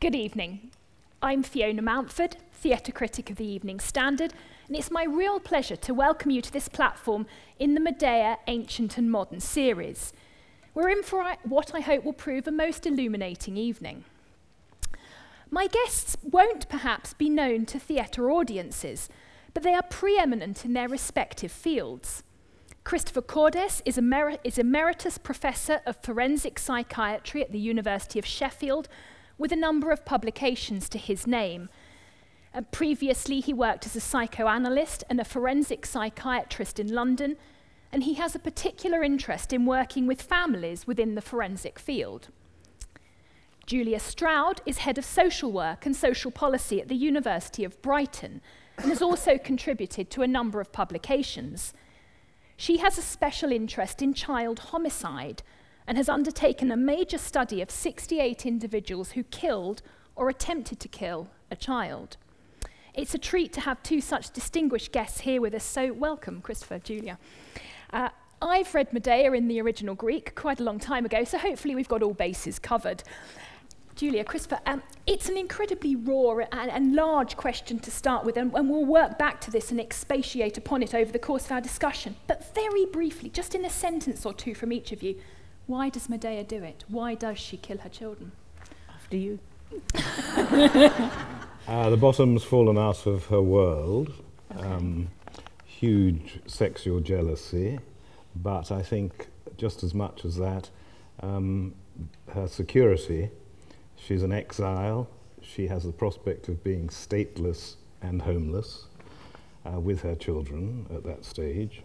Good evening. I'm Fiona Mountford, theatre critic of the Evening Standard, and it's my real pleasure to welcome you to this platform in the Medea Ancient and Modern series. We're in for what I hope will prove a most illuminating evening. My guests won't perhaps be known to theatre audiences, but they are preeminent in their respective fields. Christopher Cordess is, emer- is Emeritus Professor of Forensic Psychiatry at the University of Sheffield, with a number of publications to his name. Uh, previously, he worked as a psychoanalyst and a forensic psychiatrist in London, and he has a particular interest in working with families within the forensic field. Julia Stroud is head of social work and social policy at the University of Brighton and has also contributed to a number of publications. She has a special interest in child homicide and has undertaken a major study of 68 individuals who killed or attempted to kill a child. It's a treat to have two such distinguished guests here with us, so welcome, Christopher, Julia. Uh, I've read Medea in the original Greek quite a long time ago, so hopefully we've got all bases covered. Julia, Christopher, um, it's an incredibly raw and, and, large question to start with, and, and we'll work back to this and expatiate upon it over the course of our discussion. But very briefly, just in a sentence or two from each of you, why does Medea do it? Why does she kill her children? After you. uh, the bottom's fallen out of her world. Okay. Um, huge sexual jealousy, but I think just as much as that, um, her security She's an exile. She has the prospect of being stateless and homeless uh, with her children at that stage.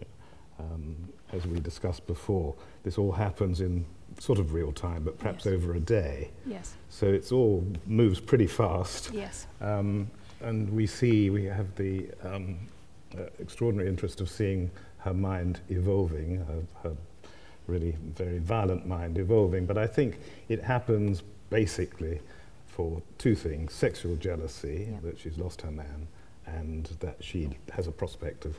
Um, as we discussed before, this all happens in sort of real time, but perhaps yes. over a day. Yes. So it's all moves pretty fast. Yes. Um, and we see, we have the um, uh, extraordinary interest of seeing her mind evolving, her, her really very violent mind evolving. But I think it happens basically for two things sexual jealousy, yep. that she's lost her man, and that she has a prospect of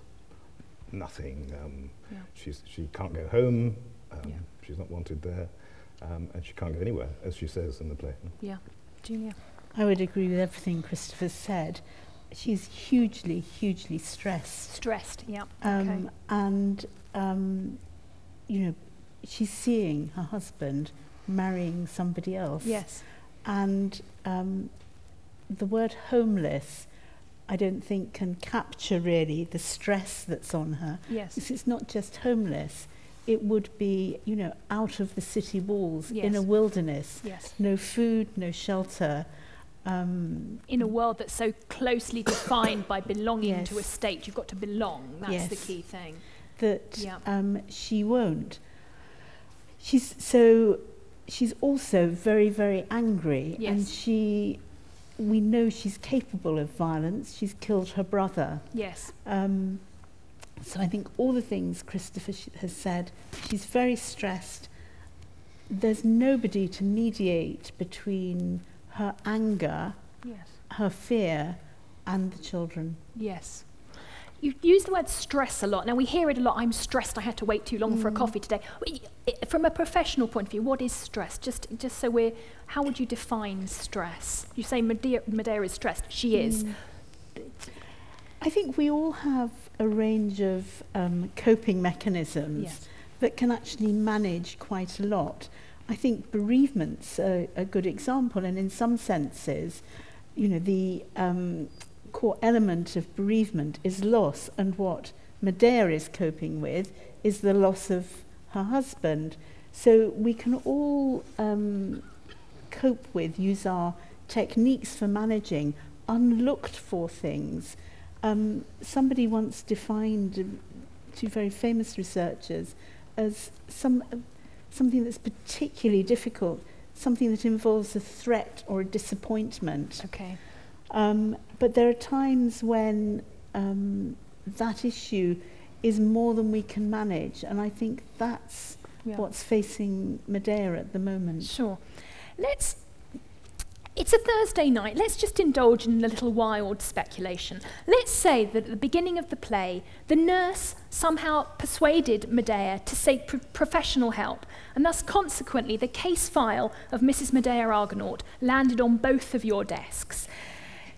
nothing. Um, yeah. she's, she can't go home, um, yeah. she's not wanted there, um, and she can't go anywhere, as she says in the play. Yeah. Julia? I would agree with everything Christopher said. She's hugely, hugely stressed. Stressed, yeah. Um, okay. And, um, you know, she's seeing her husband marrying somebody else. Yes. And um, the word homeless I don't think can capture really the stress that's on her. Yes. It's not just homeless. It would be, you know, out of the city walls, yes. in a wilderness. Yes. No food, no shelter. Um, in a world that's so closely defined by belonging yes. to a state, you've got to belong. That's yes. the key thing. That yeah. um, she won't. She's so she's also very, very angry. Yes. And she, we know she's capable of violence. She's killed her brother. Yes. Um, so I think all the things Christopher has said, she's very stressed. There's nobody to mediate between her anger, yes. her fear, and the children. Yes you use the word stress a lot. Now, we hear it a lot. I'm stressed. I had to wait too long mm. for a mm. coffee today. From a professional point of view, what is stress? Just, just so we're, how would you define stress? You say Madeira, Medea is stressed. She mm. is. I think we all have a range of um, coping mechanisms yes. that can actually manage quite a lot. I think bereavement's a, a good example, and in some senses, you know, the um, core element of bereavement is loss, and what Medea is coping with is the loss of her husband. So we can all um, cope with, use our techniques for managing unlooked for things. Um, somebody once defined, uh, two very famous researchers, as some, uh, something that's particularly difficult, something that involves a threat or a disappointment. Okay. Um, but there are times when um, that issue is more than we can manage, and I think that's yeah. what's facing Medea at the moment. Sure. Let's. It's a Thursday night. Let's just indulge in a little wild speculation. Let's say that at the beginning of the play, the nurse somehow persuaded Medea to seek pro- professional help, and thus, consequently, the case file of Mrs. Medea Argonaut landed on both of your desks.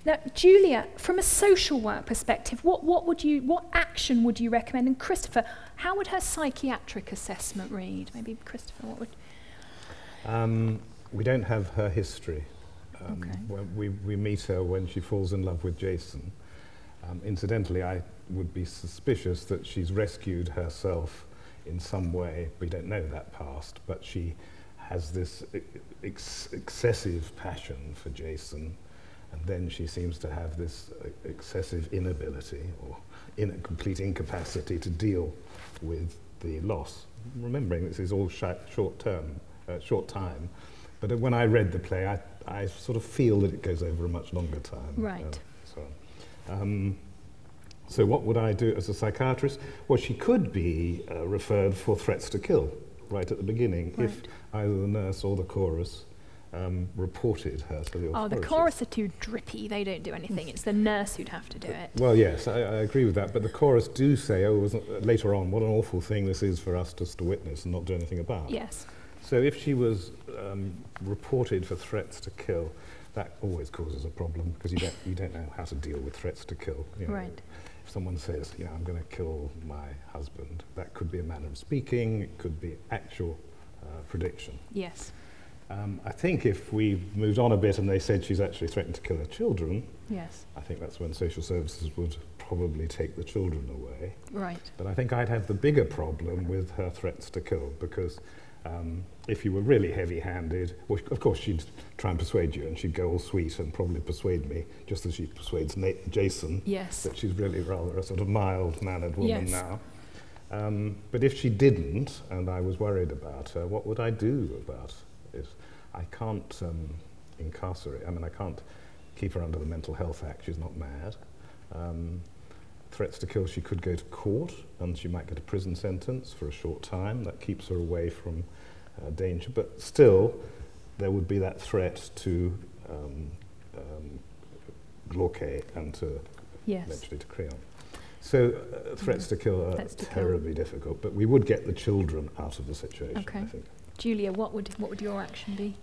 Now, Julia, from a social work perspective, what, what, would you, what action would you recommend? And Christopher, how would her psychiatric assessment read? Maybe Christopher, what would... Um, we don't have her history. Um, Okay. we, we meet her when she falls in love with Jason. Um, incidentally, I would be suspicious that she's rescued herself in some way. We don't know that past, but she has this e- ex- excessive passion for Jason, and then she seems to have this uh, excessive inability or in complete incapacity to deal with the loss. Remembering this is all shi short term, uh, short time. But uh, when I read the play, I, I sort of feel that it goes over a much longer time. Right. so, um, so what would I do as a psychiatrist? Well, she could be uh, referred for threats to kill right at the beginning if either the nurse or the chorus um, reported her to the Oh, the chorus are too drippy. They don't do anything. It's the nurse who'd have to do it. Well, yes, I, I agree with that. But the chorus do say, oh, uh, later on, what an awful thing this is for us just to witness and not do anything about. Yes. So if she was um, reported for threats to kill, that always causes a problem because you don't, you don't know how to deal with threats to kill. you know. Right. If someone says, you know, I'm going to kill my husband, that could be a manner of speaking, it could be actual uh, prediction. Yes. Um, I think if we moved on a bit and they said she's actually threatened to kill her children, Yes. I think that's when social services would probably take the children away. Right. But I think I'd have the bigger problem with her threats to kill because um, if you were really heavy handed, well, of course, she'd try and persuade you and she'd go all sweet and probably persuade me, just as she persuades Jason Yes. that she's really rather a sort of mild mannered woman Yes. now. Um, but if she didn't and I was worried about her, what would I do about it? I can't um, incarcerate, I mean, I can't keep her under the Mental Health Act, she's not mad. Um, threats to kill, she could go to court and she might get a prison sentence for a short time. That keeps her away from uh, danger. But still, there would be that threat to um, um, Glauce and to Yes. eventually to Creon. So uh, threats to kill are to kill. terribly difficult, but we would get the children out of the situation, Okay. I think. Julia, what would what would your action be?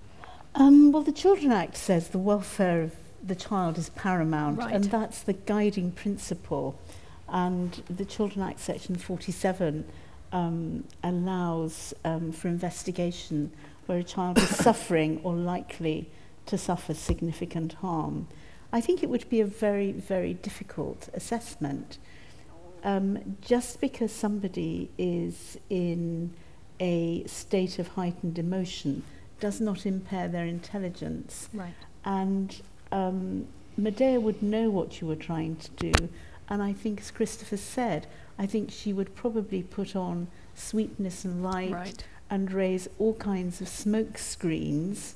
Um, well, the Children Act says the welfare of the child is paramount, Right. and that's the guiding principle. And the Children Act, section 47, um, allows um, for investigation where a child is suffering or likely to suffer significant harm. I think it would be a very, very difficult assessment. Um, just because somebody is in a state of heightened emotion does not impair their intelligence. Right. And um, Medea would know what you were trying to do. And I think, as Christopher said, I think she would probably put on sweetness and light Right. and raise all kinds of smoke screens,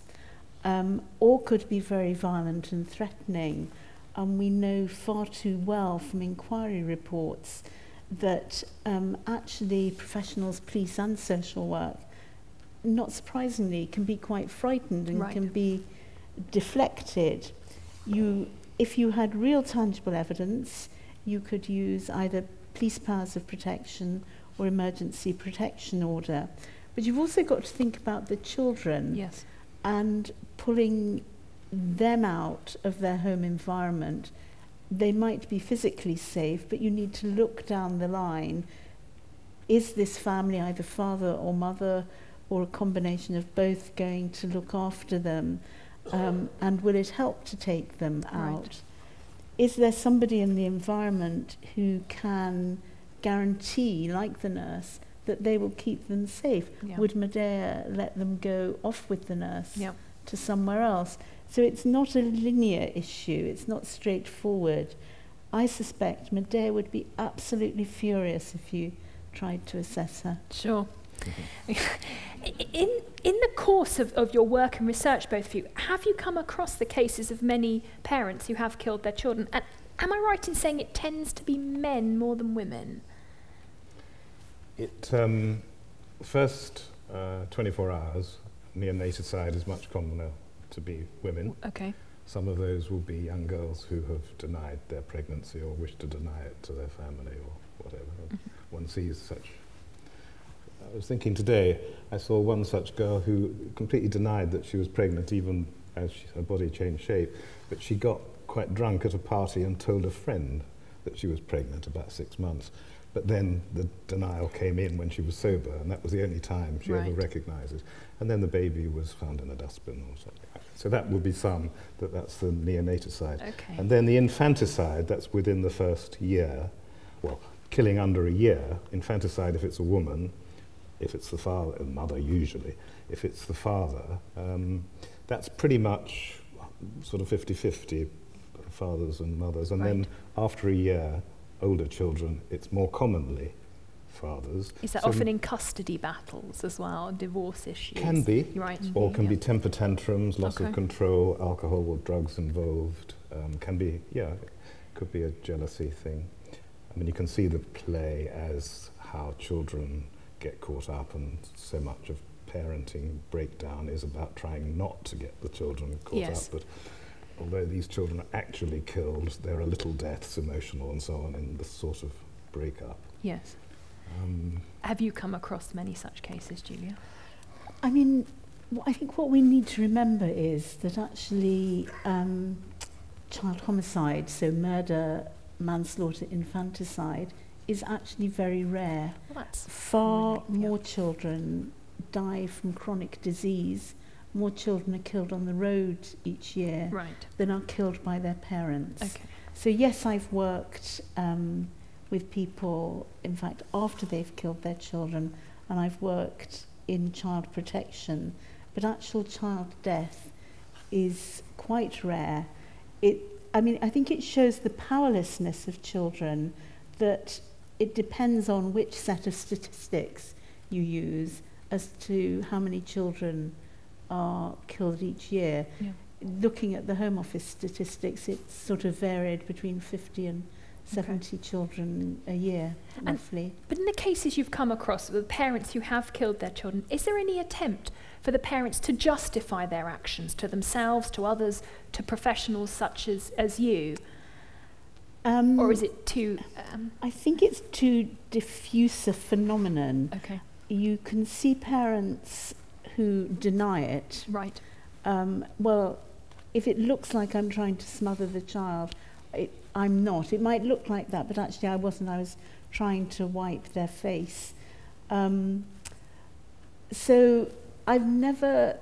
um, or could be very violent and threatening. And we know far too well from inquiry reports that um, actually professionals, police and social work, not surprisingly, can be quite frightened and Right. can be deflected. You, if you had real tangible evidence, you could use either police powers of protection or emergency protection order. But you've also got to think about the children Yes. and pulling them out of their home environment. They might be physically safe, but you need to look down the line. Is this family, either father or mother, or a combination of both, going to look after them? Um, and will it help to take them Right. out? Is there somebody in the environment who can guarantee, like the nurse, that they will keep them safe? Yeah. Would Medea let them go off with the nurse Yeah. to somewhere else? So it's not a linear issue, it's not straightforward. I suspect Medea would be absolutely furious if you tried to assess her. Sure. in, in the course of, of your work and research, both of you, have you come across the cases of many parents who have killed their children? And am I right in saying it tends to be men more than women? It um, first uh, 24 hours, neonaticide is much commoner to be women. Okay. Some of those will be young girls who have denied their pregnancy or wish to deny it to their family or whatever. Mhm. One sees such. I was thinking today, I saw one such girl who completely denied that she was pregnant, even as she, her body changed shape. But she got quite drunk at a party and told a friend that she was pregnant about six months. But then the denial came in when she was sober, and that was the only time she Right. ever recognised it. And then the baby was found in a dustbin or something. So that would be some that that's the neonaticide. Okay. And then the infanticide, that's within the first year. Well, killing under a year. Infanticide if it's a woman, if it's the father, the mother usually. If it's the father, um, that's pretty much sort of 50-50, fathers and mothers. And then after a year, older children, it's more commonly fathers. Is that So often in custody battles as well, divorce issues? Can be. Right. or can yeah. be temper tantrums, loss Okay. of control, alcohol or drugs involved. Um, can be, yeah, could be a jealousy thing. I mean, you can see the play as how children get caught up, and so much of parenting breakdown is about trying not to get the children caught Yes. up. But although these children are actually killed, there are little deaths, emotional and so on, in the sort of breakup. Yes. Um, Have you come across many such cases, Julia? I mean, wh- I think what we need to remember is that actually um, child homicide, so murder, manslaughter, infanticide, is actually very rare. Well, Far Really, yeah. more children die from chronic disease, more children are killed on the road each year right. than are killed by their parents. Okay. So yes, I've worked um, with people, in fact, after they've killed their children, and I've worked in child protection, but actual child death is quite rare. It, I mean, I think it shows the powerlessness of children that it depends on which set of statistics you use as to how many children are killed each year Yeah. looking at the Home Office statistics, it's sort of varied between 50 and 70 children a year, And- roughly. But in the cases you've come across with parents who have killed their children, is there any attempt for the parents to justify their actions to themselves, to others, to professionals such as, as you? Um, Or is it too. Um, I think it's too diffuse a phenomenon. okay, You can see parents who deny it. right. Um, well, if it looks like I'm trying to smother the child, it, I'm not. It might look like that, but actually I wasn't. I was trying to wipe their face. Um, so I've never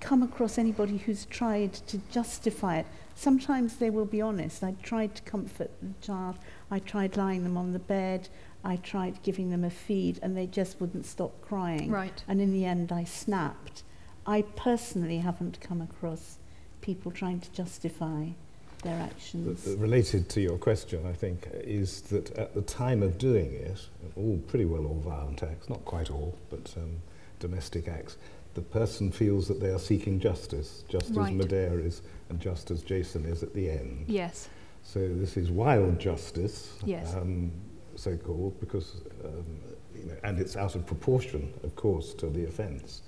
come across anybody who's tried to justify it. Sometimes they will be honest. I tried to comfort the child. I tried lying them on the bed. I tried giving them a feed, and they just wouldn't stop crying. Right. And in the end, I snapped. I personally haven't come across people trying to justify their actions. the- Related to your question, I think, is that at the time of doing it, all pretty well all violent acts, not quite all, but um, domestic acts, the person feels that they are seeking justice, just Right. as Medea is and just as Jason is at the end. Yes. So this is wild justice, Yes. um, so called, because um, you know, and it's out of proportion, of course, to the offence.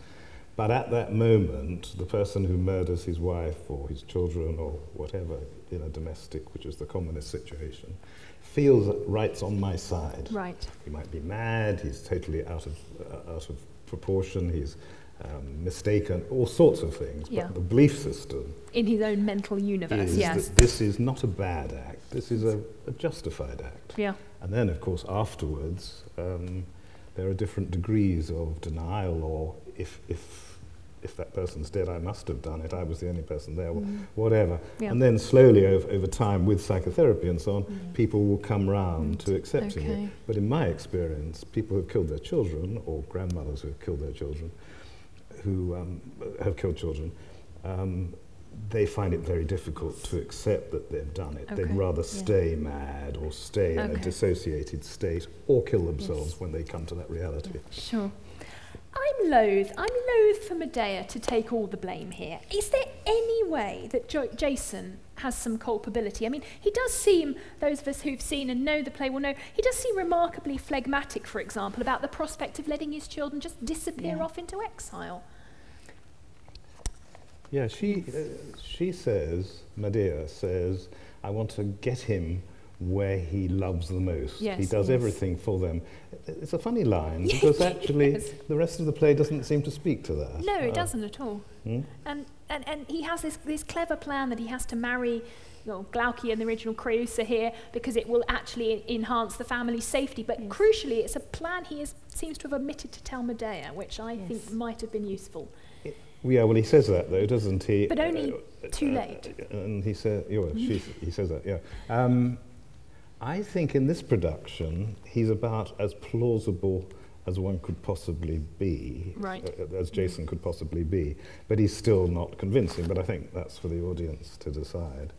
But at that moment, the person who murders his wife or his children or whatever in a domestic, which is the commonest situation, feels right's on my side. Right. He might be mad. He's totally out of uh, out of proportion. He's um, mistaken. All sorts of things. Yeah. But the belief system In his own mental universe. is Yes. that this is not a bad act. This is a, a justified act. Yeah. And then, of course, afterwards, um, there are different degrees of denial, or if, if, if that person's dead, I must have done it, I was the only person there, wh- whatever. Yeah. And then slowly, over, over time, with psychotherapy and so on, people will come round to accepting Okay. it. But in my experience, people who have killed their children, or grandmothers who have killed their children, who um, have killed children, um, they find it very difficult to accept that they've done it. Okay. They'd rather Yeah. stay mad or stay in a dissociated state or kill themselves Yes. when they come to that reality. Sure. I'm loath, I'm loath for Medea to take all the blame here. Is there any way that jo- Jason has some culpability? I mean, he does seem, those of us who've seen and know the play will know, he does seem remarkably phlegmatic, for example, about the prospect of letting his children just disappear Yeah. off into exile. Yeah, she, uh, she says, Medea says, I want to get him where he loves the most. Yes, he does yes. everything for them. It's a funny line because actually Yes. the rest of the play doesn't seem to speak to that. No, it Uh, doesn't at all. hmm? And, and, and he has this, this clever plan that he has to marry well, Glaucia and the original Creusa here because it will actually enhance the family's safety. But Yes. crucially, it's a plan he is, seems to have omitted to tell Medea, which I Yes. think might have been useful. Yeah, well, he says that though, doesn't he? But only Uh, too uh, late. and he says, yeah, well, he says that, yeah. Um, I think in this production, he's about as plausible as one could possibly be, Right. uh, as Jason could possibly be, but he's still not convincing. But I think that's for the audience to decide.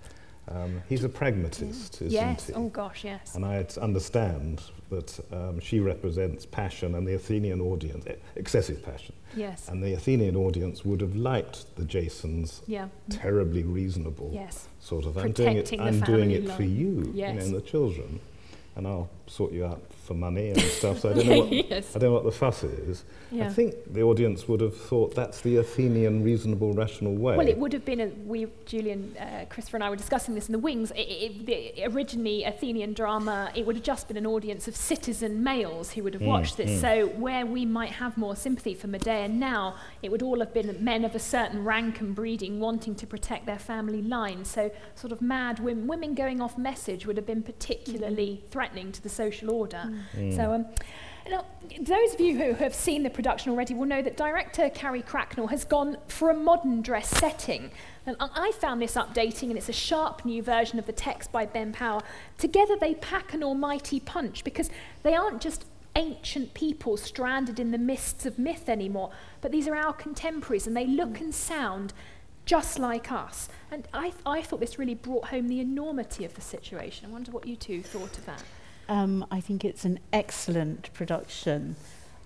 Um, he's a pragmatist, isn't yes. he? Oh, gosh, yes. And I understand that um, she represents passion and the Athenian audience, eh, excessive passion. Yes. And the Athenian audience would have liked the Jasons Yeah. terribly reasonable Yes. sort of. I'm doing it. I'm doing it for you, you know, and the children, and I'll sort you out for money and stuff. So I don't know what yes. I don't know what the fuss is. Yeah. I think the audience would have thought that's the Athenian reasonable, rational way. Well, it would have been a, we, Julian, uh, Christopher and I were discussing this in the wings. It, it, the originally Athenian drama, it would have just been an audience of citizen males who would have Mm, watched this. mm. So where we might have more sympathy for Medea now, it would all have been men of a certain rank and breeding wanting to protect their family line. So sort of mad women, women going off message would have been particularly threatening to the social order. Mm. So, um, now, those of you who have seen the production already will know that director Carrie Cracknell has gone for a modern dress setting. And I I found this updating, and it's a sharp new version of the text by Ben Power. Together, they pack an almighty punch because they aren't just ancient people stranded in the mists of myth anymore, but these are our contemporaries, and they look and sound just like us. And I, I thought this really brought home the enormity of the situation. I wonder what you two thought of that. Um, I think it's an excellent production.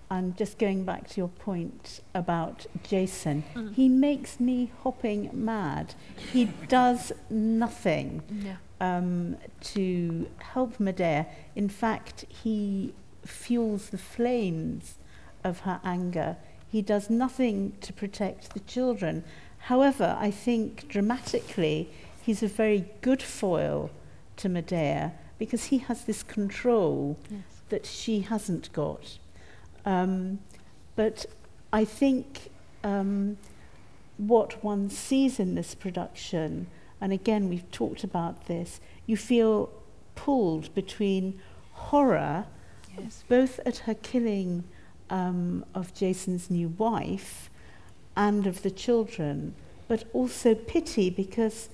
And just going back to your point about Jason, Mm. he makes me hopping mad. He does nothing Yeah. um, to help Medea. In fact, he fuels the flames of her anger. He does nothing to protect the children. However, I think dramatically, he's a very good foil to Medea because he has this control Yes. that she hasn't got. Um, but I think um, what one sees in this production, and again, we've talked about this, you feel pulled between horror, Yes. both at her killing um, of Jason's new wife and of the children, but also pity because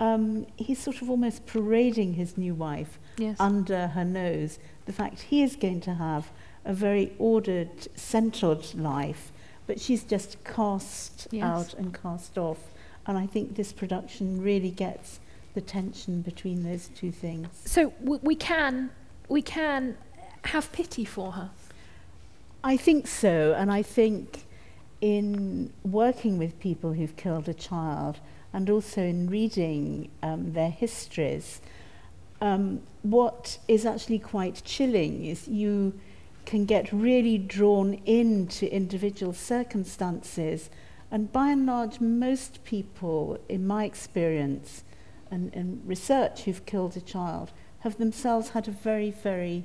um, he's sort of almost parading his new wife Yes. under her nose. The fact he is going to have a very ordered, centered life, but she's just cast Yes. out and cast off. And I think this production really gets the tension between those two things. So w- we can we can have pity for her. I think so, and I think in working with people who've killed a child and also in reading um, their histories, um, what is actually quite chilling is you can get really drawn into individual circumstances, and by and large, most people, in my experience and, and research who've killed a child, have themselves had a very, very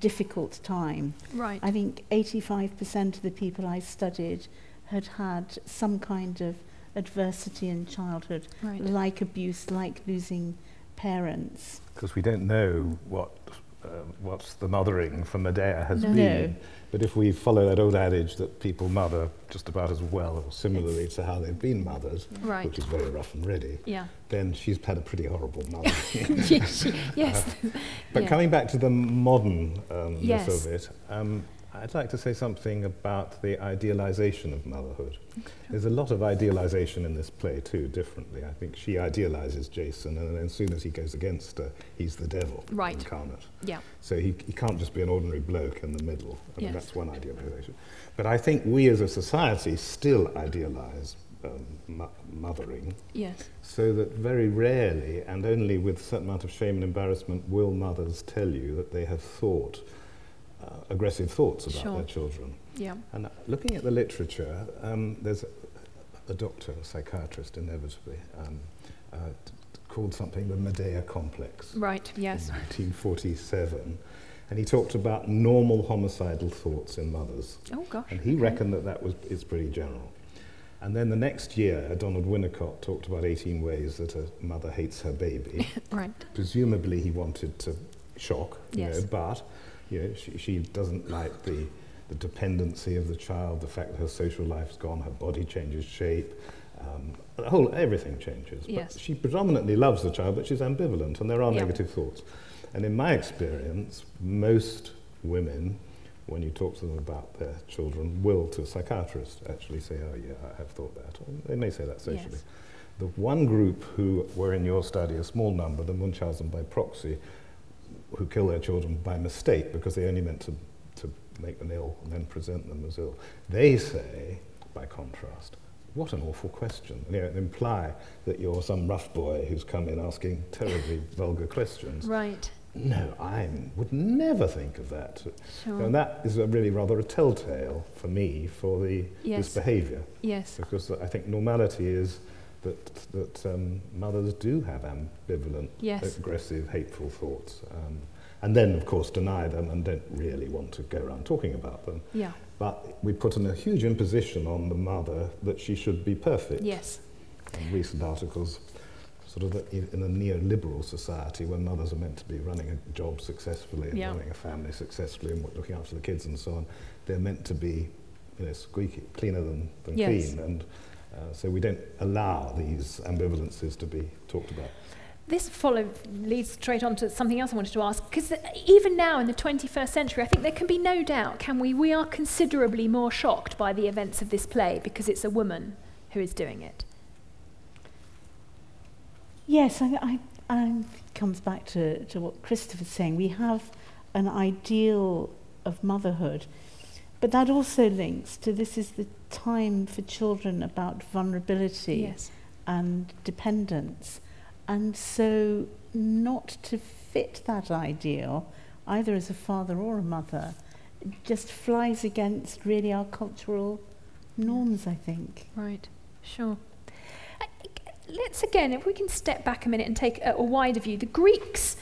difficult time. Right. I think 85% of the people I studied had had some kind of adversity in childhood, Right. like abuse, like losing parents. because we don't know what uh, what's the mothering for Medea has No. been. No. But if we follow that old adage that people mother just about as well or similarly to how they've been mothers, Right. which is very rough and ready, Yeah. then she's had a pretty horrible mother. yes. she- yes. But Yeah. coming back to the modern um, Yes. of it, um, I'd like to say something about the idealization of motherhood. There's a lot of idealization in this play too, differently. I think she idealizes Jason, and then as soon as he goes against her, he's the devil Right. incarnate. Yeah. So he, he can't just be an ordinary bloke in the middle. I mean, Yes. that's one idealization. But I think we as a society still idealize um, mo- mothering, Yes. so that very rarely, and only with a certain amount of shame and embarrassment, will mothers tell you that they have thought uh, aggressive thoughts about Sure. their children. Yeah. And looking at the literature, um, there's a doctor, a psychiatrist, inevitably, um, uh, t- called something the Medea complex. Right, yes. In 1947. And he talked about normal homicidal thoughts in mothers. Oh, gosh. And he okay. reckoned that that was, is pretty general. And then the next year, Donald Winnicott talked about 18 ways that a mother hates her baby. right. Presumably, he wanted to shock, you Yes. know, but you know, she, she doesn't like the, the dependency of the child, the fact that her social life's gone, her body changes shape, um, the whole everything changes. Yes. But she predominantly loves the child, but she's ambivalent, and there are Yeah. negative thoughts. And in my experience, most women, when you talk to them about their children, will to a psychiatrist actually say, "Oh yeah, I have thought that." Or they may say that socially. Yes. The one group who were in your study, a small number, the Munchausen by proxy, who kill their children by mistake because they only meant to, to make them ill and then present them as ill. They say, by contrast, what an awful question. You know, imply that you're some rough boy who's come in asking terribly vulgar questions. Right. No, I would never think of that. Sure. And that is really rather a telltale for me for the, Yes. this behaviour Yes. because I think normality is that, that um, mothers do have ambivalent, Yes. aggressive, hateful thoughts. Um, and then, of course, deny them and don't really want to go around talking about them. Yeah. But we put in a huge imposition on the mother that she should be perfect. Yes. In recent articles, sort of the, in a neoliberal society where mothers are meant to be running a job successfully and Yeah. running a family successfully and looking after the kids and so on, they're meant to be, you know, squeaky, cleaner than, than Yes. clean. And uh, so we don't allow these ambivalences to be talked about. This follow leads straight on to something else I wanted to ask because even now in the 21st century, I think there can be no doubt, can we? We are considerably more shocked by the events of this play because it's a woman who is doing it. Yes, I, I, I it comes back to, to what Christopher's saying. We have an ideal of motherhood, but that also links to this is the time for children about vulnerability Yes. and dependence. And so, not to fit that ideal, either as a father or a mother, just flies against really our cultural norms, I think. Right. Sure. Uh, Let's again, if we can step back a minute and take a, a wider view. The Greeks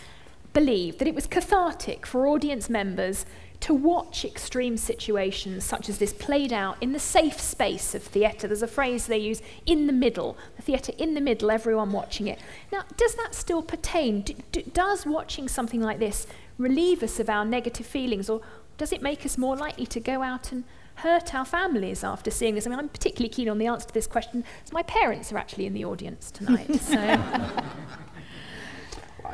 believed that it was cathartic for audience members to watch extreme situations such as this played out in the safe space of theatre. There's a phrase they use in the middle, the theatre in the middle, everyone watching it. Now, does that still pertain? D- d- does watching something like this relieve us of our negative feelings, or does it make us more likely to go out and hurt our families after seeing this? I mean, I'm particularly keen on the answer to this question. So my parents are actually in the audience tonight. so,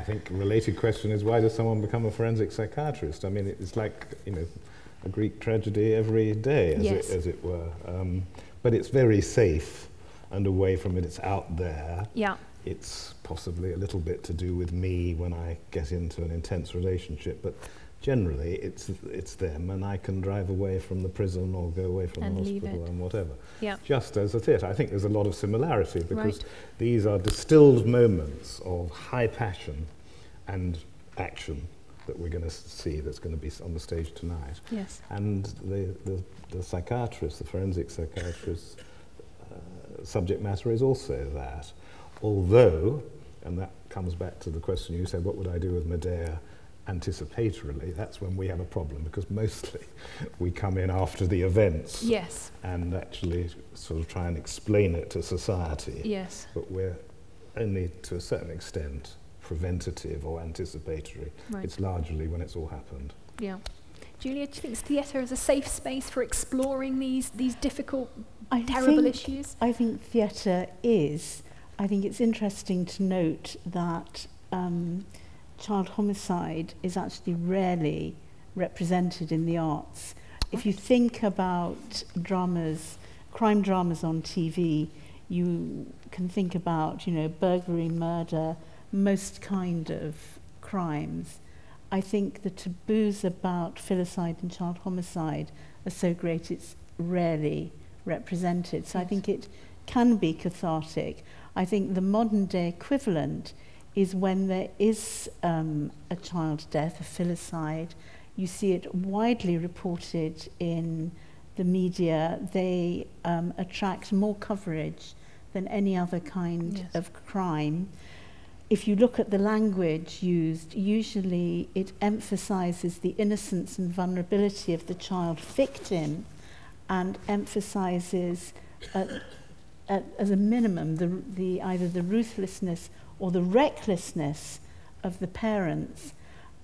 think a related question is why does someone become a forensic psychiatrist? I mean, it's like, you know, a Greek tragedy every day, as, Yes. it, as it were. Um, but it's very safe and away from it. It's out there. yeah, It's possibly a little bit to do with me when I get into an intense relationship, but generally it's, it's them and I can drive away from the prison or go away from And the hospital and whatever. yeah, Just as a theatre. I think there's a lot of similarity because Right. these are distilled moments of high passion and action that we're going to see that's going to be on the stage tonight. yes, And the, the, the psychiatrist, the forensic psychiatrist, uh, subject matter is also that. Although, and that comes back to the question you said, what would I do with Medea anticipatorily? That's when we have a problem because mostly we come in after the events yes, and actually sort of try and explain it to society. yes, But we're only to a certain extent preventative or anticipatory. right, It's largely when it's all happened. yeah. Julia, do you think theatre is a safe space for exploring these, these difficult, I terrible think, issues? I think theatre is. I think it's interesting to note that um, child homicide is actually rarely represented in the arts. If you think about dramas, crime dramas on TV, you can think about, you know, burglary, murder, most kind of crimes. I think the taboos about filicide and child homicide are so great it's rarely represented. So I think it can be cathartic. I think the modern day equivalent is when there is um, a child death, a filicide. You see it widely reported in the media, they um, attract more coverage than any other kind Yes. of crime. If you look at the language used, usually it emphasizes the innocence and vulnerability of the child victim and emphasizes, uh, at, as a minimum, the, the, either the ruthlessness or the recklessness of the parents.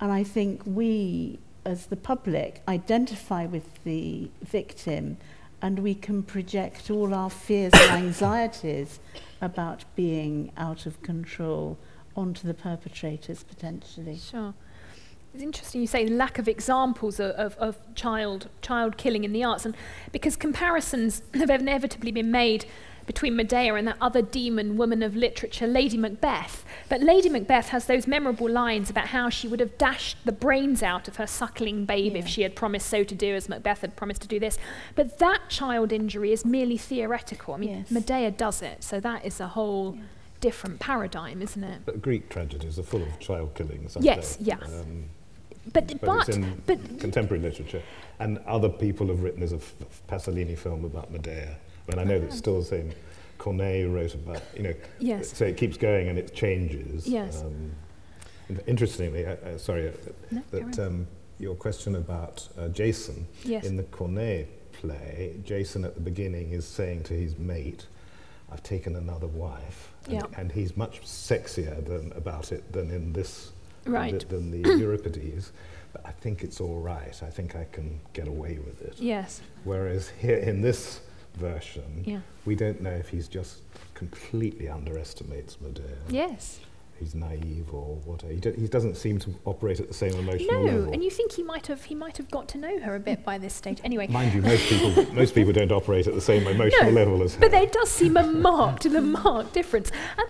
And I think we, as the public, identify with the victim and we can project all our fears and anxieties about being out of control onto the perpetrators potentially. Sure. It's interesting you say lack of examples of, of, of child child killing in the arts, and because comparisons have inevitably been made between Medea and that other demon woman of literature, Lady Macbeth. But Lady Macbeth has those memorable lines about how she would have dashed the brains out of her suckling babe if she had promised so to do, as Macbeth had promised to do this. But that child injury is merely theoretical. I mean, Yes. Medea does it, so that is a whole Yeah. Different paradigm, isn't it? But Greek tragedies are full of child killings, Yes, they? yeah. Um, But, but, but, it's in but contemporary literature. And other people have written, there's a F- Pasolini film about Medea. I mean, I know that's still the same. Corneille wrote about, you know, yes. so it keeps going and it changes. Yes. Um, in- interestingly, uh, uh, sorry, uh, No, that um, your question about uh, Jason, yes. in the Corneille play, Jason at the beginning is saying to his mate, I've taken another wife. And, Yeah. and he's much sexier than, about it than in this, Right. than the, than the Euripides. But I think it's all right. I think I can get away with it. Yes. Whereas here in this version, Yeah. we don't know if he's just completely underestimates Medea. Yes. He's naive or whatever. He, do, he doesn't seem to operate at the same emotional No, level. and you think he might have he might have got to know her a bit by this stage. Anyway, Mind you, most people, most people don't operate at the same emotional No, level as her. but there does seem a marked, a marked difference. Um,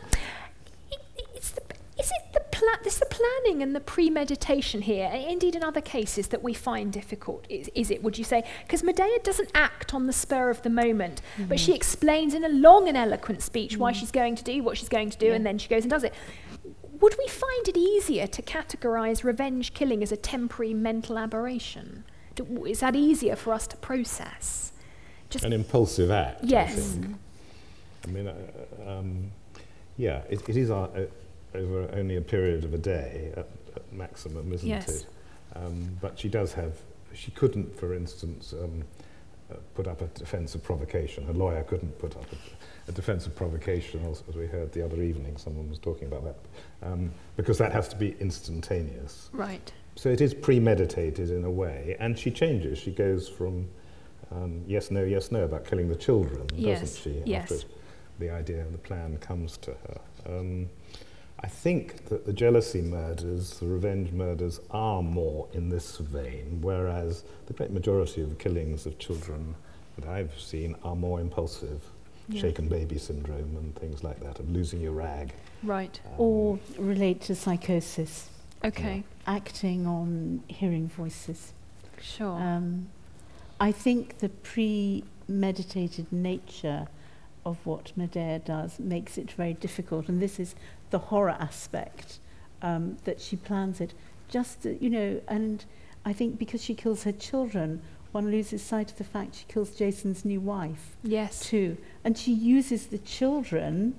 i- it's the, is it the pla- It's the planning and the premeditation here, and indeed in other cases that we find difficult. Is, is it? Would you say? Because Medea doesn't act on the spur of the moment, but she explains in a long and eloquent speech why she's going to do what she's going to do, Yeah. and then she goes and does it. Would we find it easier to categorise revenge killing as a temporary mental aberration? Do, is that easier for us to process? Just An impulsive act. Yes. I, think. I mean, uh, um, yeah, it, it is uh, uh, over only a period of a day at, at maximum, isn't Yes. it? Um, but she does have. She couldn't, for instance, um, put up a defence of provocation. A lawyer couldn't put up a, a defence of provocation, as, as we heard the other evening. Someone was talking about that, um, because that has to be instantaneous. right. So it is premeditated in a way, and she changes. She goes from um, yes, no, yes, no about killing the children, Yes, doesn't she? yes. After the idea and the plan comes to her. Um, I think that the jealousy murders, the revenge murders, are more in this vein, whereas the great majority of the killings of children that I've seen are more impulsive. Yeah. Shaken baby syndrome and things like that, of losing your rag. Right. Um, Or relate to psychosis, Okay. acting on hearing voices. Sure. Um, I think the premeditated nature of what Medea does makes it very difficult, and this is the horror aspect um, that she plans it. Just uh, you know, and I think because she kills her children, one loses sight of the fact she kills Jason's new wife yes. too, and she uses the children,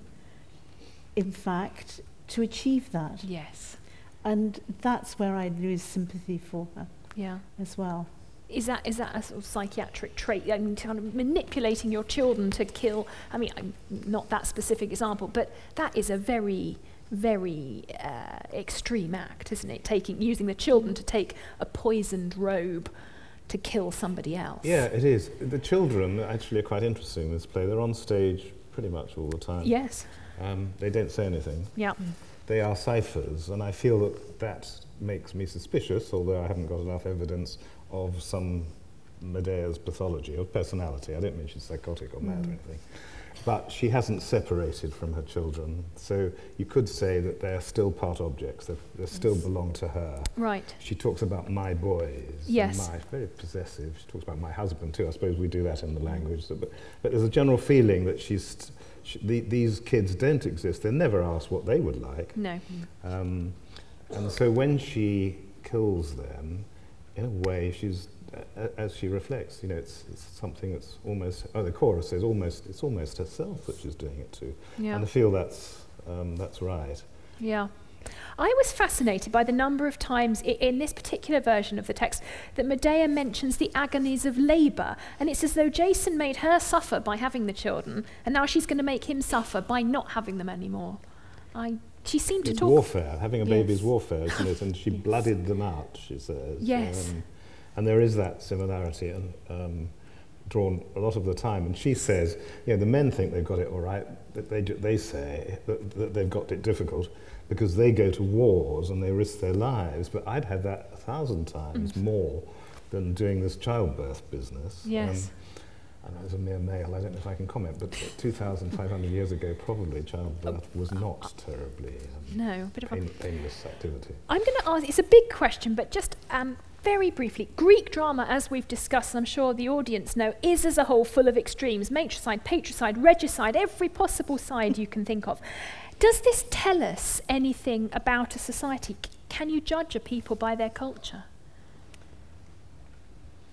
in fact, to achieve that, Yes. and that's where I lose sympathy for her Yeah. as well. Is that is that a sort of psychiatric trait? I mean, kind of manipulating your children to kill. I mean, I'm not that specific example, but that is a very, very uh, extreme act, isn't it? Taking using the children to take a poisoned robe to kill somebody else. Yeah, it is. The children actually are quite interesting in this play. They're on stage pretty much all the time. Yes. Um, they don't say anything. Yeah. They are ciphers, and I feel that that makes me suspicious, although I haven't got enough evidence of some Medea's pathology, of personality. I don't mean she's psychotic or mad or anything. But she hasn't separated from her children, so you could say that they're still part objects, they they still belong to her. Right. She talks about my boys. Yes. My, very possessive. She talks about my husband too. I suppose we do that in the language. So, but, but there's a general feeling that she's, she, the, these kids don't exist. They're never asked what they would like. No. Um, and so when she kills them, in a way, she's as she reflects, you know, it's, it's something that's almost, oh, the chorus says almost, it's almost herself that she's doing it to. Yeah. And I feel that's, um, that's right. Yeah. I was fascinated by the number of times i- in this particular version of the text that Medea mentions the agonies of labour. And it's as though Jason made her suffer by having the children, and now she's going to make him suffer by not having them anymore. I, she seemed to It's talk. warfare. Having a baby is warfare, isn't it? And she Yes. blooded them out, she says. Yes. Um, and there is that similarity and um, drawn a lot of the time. And she says, you know, the men think they've got it all right. That they, they say that, that they've got it difficult because they go to wars and they risk their lives. But I'd have that a thousand times more than doing this childbirth business. Yes. And as a mere male, I don't know if I can comment, but 2,500 years ago, probably childbirth was not terribly um, No, bit of a painless activity. I'm going to ask, it's a big question, but just um, very briefly. Greek drama, as we've discussed, and I'm sure the audience know, is as a whole full of extremes matricide, patricide, regicide, every possible side you can think of. Does this tell us anything about a society? C- Can you judge a people by their culture?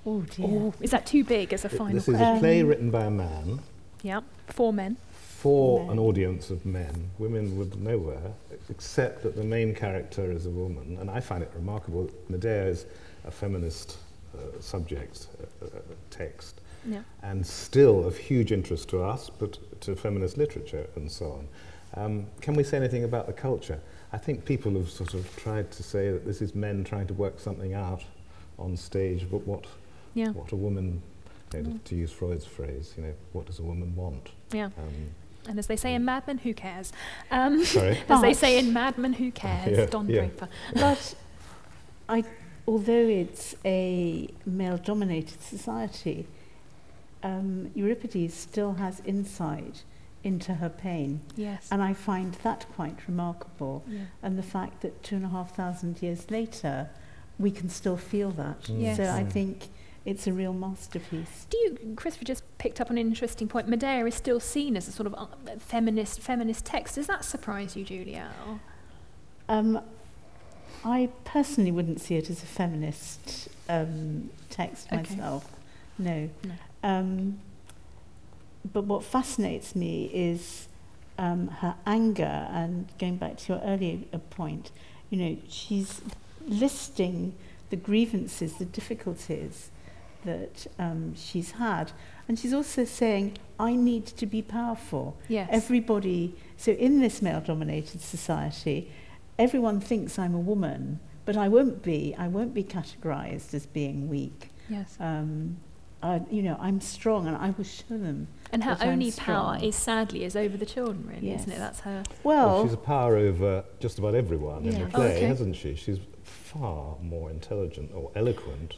Oh dear. Or is that too big as a final This is a play Um, written by a man Yeah, four men. for Men. an audience of men. Women would nowhere, except that the main character is a woman. And I find it remarkable. that Medea is a feminist uh, subject, uh, uh, text, Yeah. and still of huge interest to us, but to feminist literature and so on. Um, can we say anything about the culture? I think people have sort of tried to say that this is men trying to work something out on stage, but what, Yeah. what a woman, you know, Mm. to use Freud's phrase, you know, what does a woman want? Yeah. Um, And as they say in Mad Men, who cares? Um, sorry? as they say in Mad Men, who cares? Yeah, Don yeah. Draper. But I, although it's a male-dominated society, um, Euripides still has insight into her pain, Yes. and I find that quite remarkable. Yeah. And the fact that two and a half thousand years later, we can still feel that. Mm. Yes. So I Mm. think it's a real masterpiece. Do you, Christopher just picked up on an interesting point. Medea is still seen as a sort of uh, feminist feminist text. Does that surprise you, Julia? Um, I personally wouldn't see it as a feminist um, text Okay. myself. No. No. Um, but what fascinates me is um, her anger, and going back to your earlier uh, point, you know, she's listing the grievances, the difficulties that um, she's had. And she's also saying, I need to be powerful. Yes. Everybody, so in this male dominated society, everyone thinks I'm a woman, but I won't be. I won't be categorized as being weak. yes. Um, I, you know, I'm strong and I will show them. And her that I'm only power is sadly is over the children, really, isn't it? That's her. Well, Well, she's a power over just about everyone in Yeah. the Oh, play, okay. hasn't she? She's far more intelligent or eloquent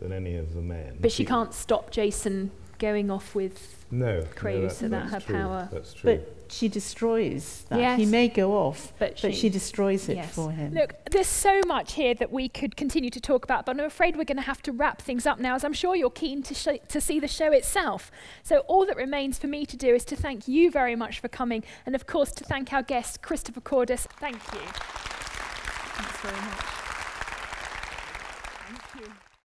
than any of the men. But she can't stop Jason going off with. No, craves no, that's, about that's her true. power. That's true. but she destroys that. Yes. He may go off, But but she- she destroys it Yes. for him. Look, there's so much here that we could continue to talk about, but I'm afraid we're going to have to wrap things up now, as I'm sure you're keen to, sh- to see the show itself. So, all that remains for me to do is to thank you very much for coming, and of course, to thank our guest, Christopher Cordess. Thank you. Thanks very much. Thank you.